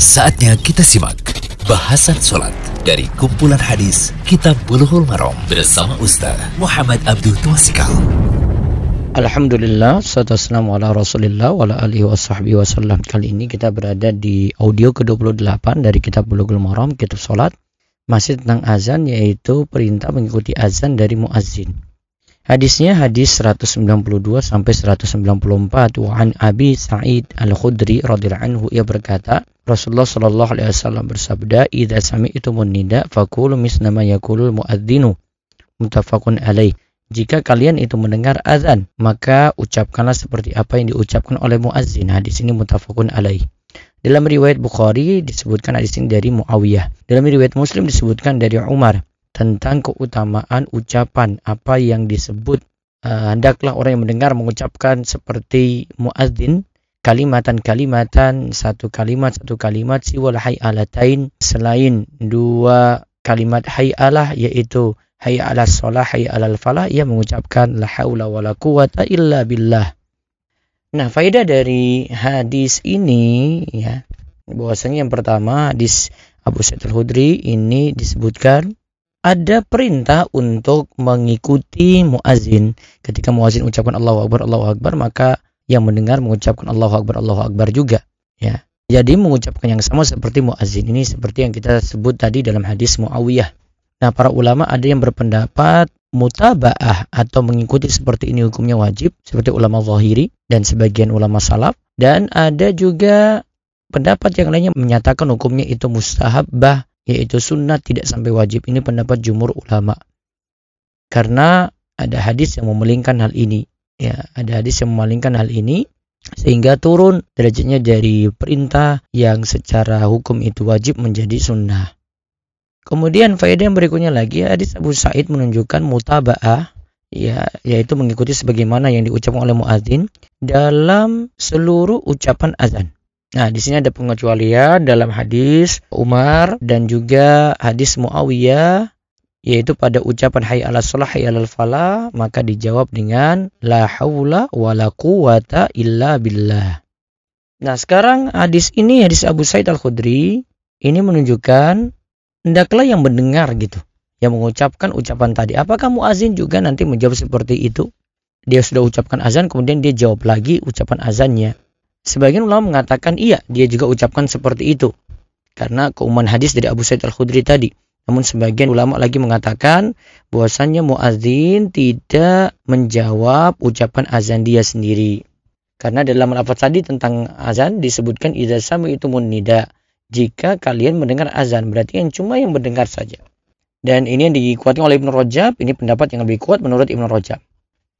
Saatnya kita simak bahasan sholat dari kumpulan hadis Kitab Bulughul Maram bersama Ustaz Muhammad Abdul Twasikal. Alhamdulillah, salatu wassalamu ala rasulillah wa ala alihi wa sahbihi wasallam. Kali ini kita berada di audio ke-28 dari kitab Bulughul Maram, kitab salat. Masih tentang azan, yaitu perintah mengikuti azan dari muazzin. Hadisnya hadis 192 sampai 194. Wa an Abi Sa'id Al-Khudri radhiyallahu anhu ia berkata, Rasulullah Shallallahu alaihi wasallam bersabda, "Idza sami'tumun nida faqulu misla ma yaqulul muadzinu." Muttafaqun alaih. Jika kalian itu mendengar azan, maka ucapkanlah seperti apa yang diucapkan oleh muazzin. Hadis ini muttafaqun alaih. Dalam riwayat Bukhari disebutkan hadis ini dari Muawiyah. Dalam riwayat Muslim disebutkan dari Umar tentang keutamaan ucapan apa yang disebut uh, hendaklah orang yang mendengar mengucapkan seperti muadzin kalimatan-kalimatan satu kalimat satu kalimat siwal hayalatain selain dua kalimat hayalah yaitu hayya ala sholah hayya ala falah ia mengucapkan la haula wala quwata illa billah nah faedah dari hadis ini ya bahwasanya yang pertama hadis Abu Sa'id Al-Khudri ini disebutkan ada perintah untuk mengikuti muazin. Ketika muazin ucapkan Allahu Akbar, Allahu Akbar, maka yang mendengar mengucapkan Allahu Akbar, Allahu Akbar juga. Ya. Jadi mengucapkan yang sama seperti muazin ini seperti yang kita sebut tadi dalam hadis Muawiyah. Nah, para ulama ada yang berpendapat mutabaah atau mengikuti seperti ini hukumnya wajib seperti ulama zahiri dan sebagian ulama salaf dan ada juga pendapat yang lainnya menyatakan hukumnya itu mustahabbah yaitu sunnah tidak sampai wajib. Ini pendapat jumur ulama. Karena ada hadis yang memelingkan hal ini. Ya, ada hadis yang memalingkan hal ini sehingga turun derajatnya dari perintah yang secara hukum itu wajib menjadi sunnah. Kemudian faedah yang berikutnya lagi hadis Abu Said menunjukkan mutaba'ah ya yaitu mengikuti sebagaimana yang diucapkan oleh muadzin dalam seluruh ucapan azan. Nah, di sini ada pengecualian dalam hadis Umar dan juga hadis Muawiyah yaitu pada ucapan hayya 'ala shalah hayya 'alal falah maka dijawab dengan la haula wala quwata illa billah. Nah, sekarang hadis ini hadis Abu Said Al-Khudri ini menunjukkan hendaklah yang mendengar gitu yang mengucapkan ucapan tadi. Apakah muazin juga nanti menjawab seperti itu? Dia sudah ucapkan azan kemudian dia jawab lagi ucapan azannya. Sebagian ulama mengatakan iya, dia juga ucapkan seperti itu. Karena keumuman hadis dari Abu Sa'id Al-Khudri tadi. Namun sebagian ulama lagi mengatakan bahwasannya muadzin tidak menjawab ucapan azan dia sendiri. Karena dalam lafaz tadi tentang azan disebutkan idza itu nida. Jika kalian mendengar azan berarti yang cuma yang mendengar saja. Dan ini yang dikuatkan oleh Ibnu Rajab, ini pendapat yang lebih kuat menurut Ibnu Rajab.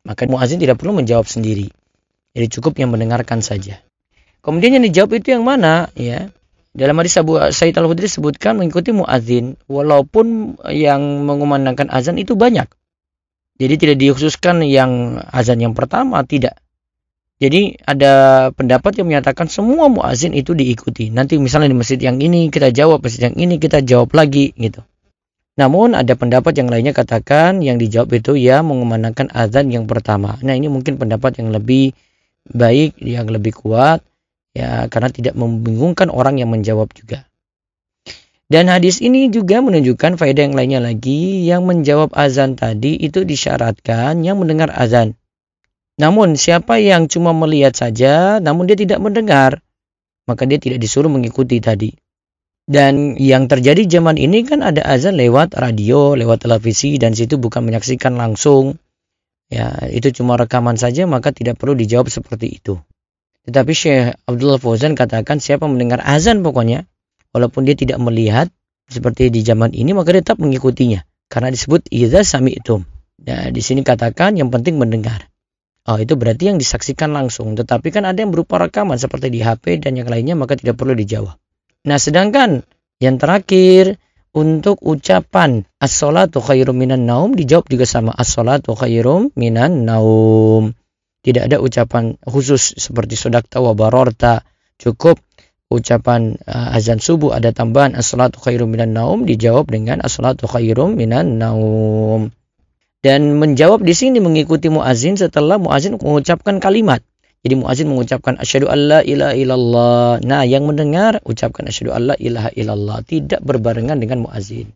Maka muazin tidak perlu menjawab sendiri. Jadi cukup yang mendengarkan saja. Kemudian yang dijawab itu yang mana? Ya. Dalam hadis Abu Sa'id Al-Khudri disebutkan mengikuti muadzin walaupun yang mengumandangkan azan itu banyak. Jadi tidak dikhususkan yang azan yang pertama tidak. Jadi ada pendapat yang menyatakan semua muazin itu diikuti. Nanti misalnya di masjid yang ini kita jawab, masjid yang ini kita jawab lagi gitu. Namun ada pendapat yang lainnya katakan yang dijawab itu ya mengumandangkan azan yang pertama. Nah ini mungkin pendapat yang lebih baik, yang lebih kuat ya karena tidak membingungkan orang yang menjawab juga. Dan hadis ini juga menunjukkan faedah yang lainnya lagi yang menjawab azan tadi itu disyaratkan yang mendengar azan. Namun siapa yang cuma melihat saja namun dia tidak mendengar maka dia tidak disuruh mengikuti tadi. Dan yang terjadi zaman ini kan ada azan lewat radio, lewat televisi dan situ bukan menyaksikan langsung. Ya, itu cuma rekaman saja maka tidak perlu dijawab seperti itu. Tetapi Syekh Abdullah Fauzan katakan siapa mendengar azan pokoknya, walaupun dia tidak melihat seperti di zaman ini, maka dia tetap mengikutinya. Karena disebut idza sami'tum. Ya, di sini katakan yang penting mendengar. Oh, itu berarti yang disaksikan langsung. Tetapi kan ada yang berupa rekaman seperti di HP dan yang lainnya, maka tidak perlu dijawab. Nah, sedangkan yang terakhir untuk ucapan as-salatu khairum minan naum dijawab juga sama as-salatu khairum minan naum. Tidak ada ucapan khusus seperti sodak tawa barorta. Cukup ucapan uh, azan subuh ada tambahan as-salatu khairum minan naum dijawab dengan as-salatu khairum minan naum. Dan menjawab di sini mengikuti muazin setelah muazin mengucapkan kalimat. Jadi muazin mengucapkan asyhadu alla ilaha illallah. Nah, yang mendengar ucapkan asyhadu alla ilaha illallah, tidak berbarengan dengan muazin.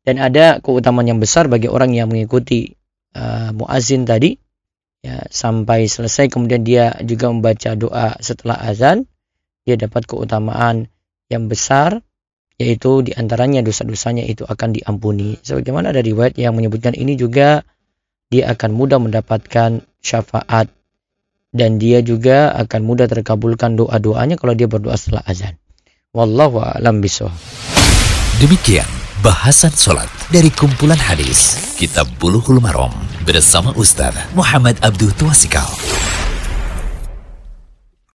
Dan ada keutamaan yang besar bagi orang yang mengikuti uh, muazin tadi ya sampai selesai kemudian dia juga membaca doa setelah azan, dia dapat keutamaan yang besar yaitu di antaranya dosa-dosanya itu akan diampuni. Sebagaimana ada riwayat yang menyebutkan ini juga dia akan mudah mendapatkan syafaat dan dia juga akan mudah terkabulkan doa-doanya kalau dia berdoa setelah azan. Wallahu a'lam bishawab. Demikian bahasan solat dari kumpulan hadis Kitab Bulughul Maram bersama Ustaz Muhammad Abdul Tuasikal.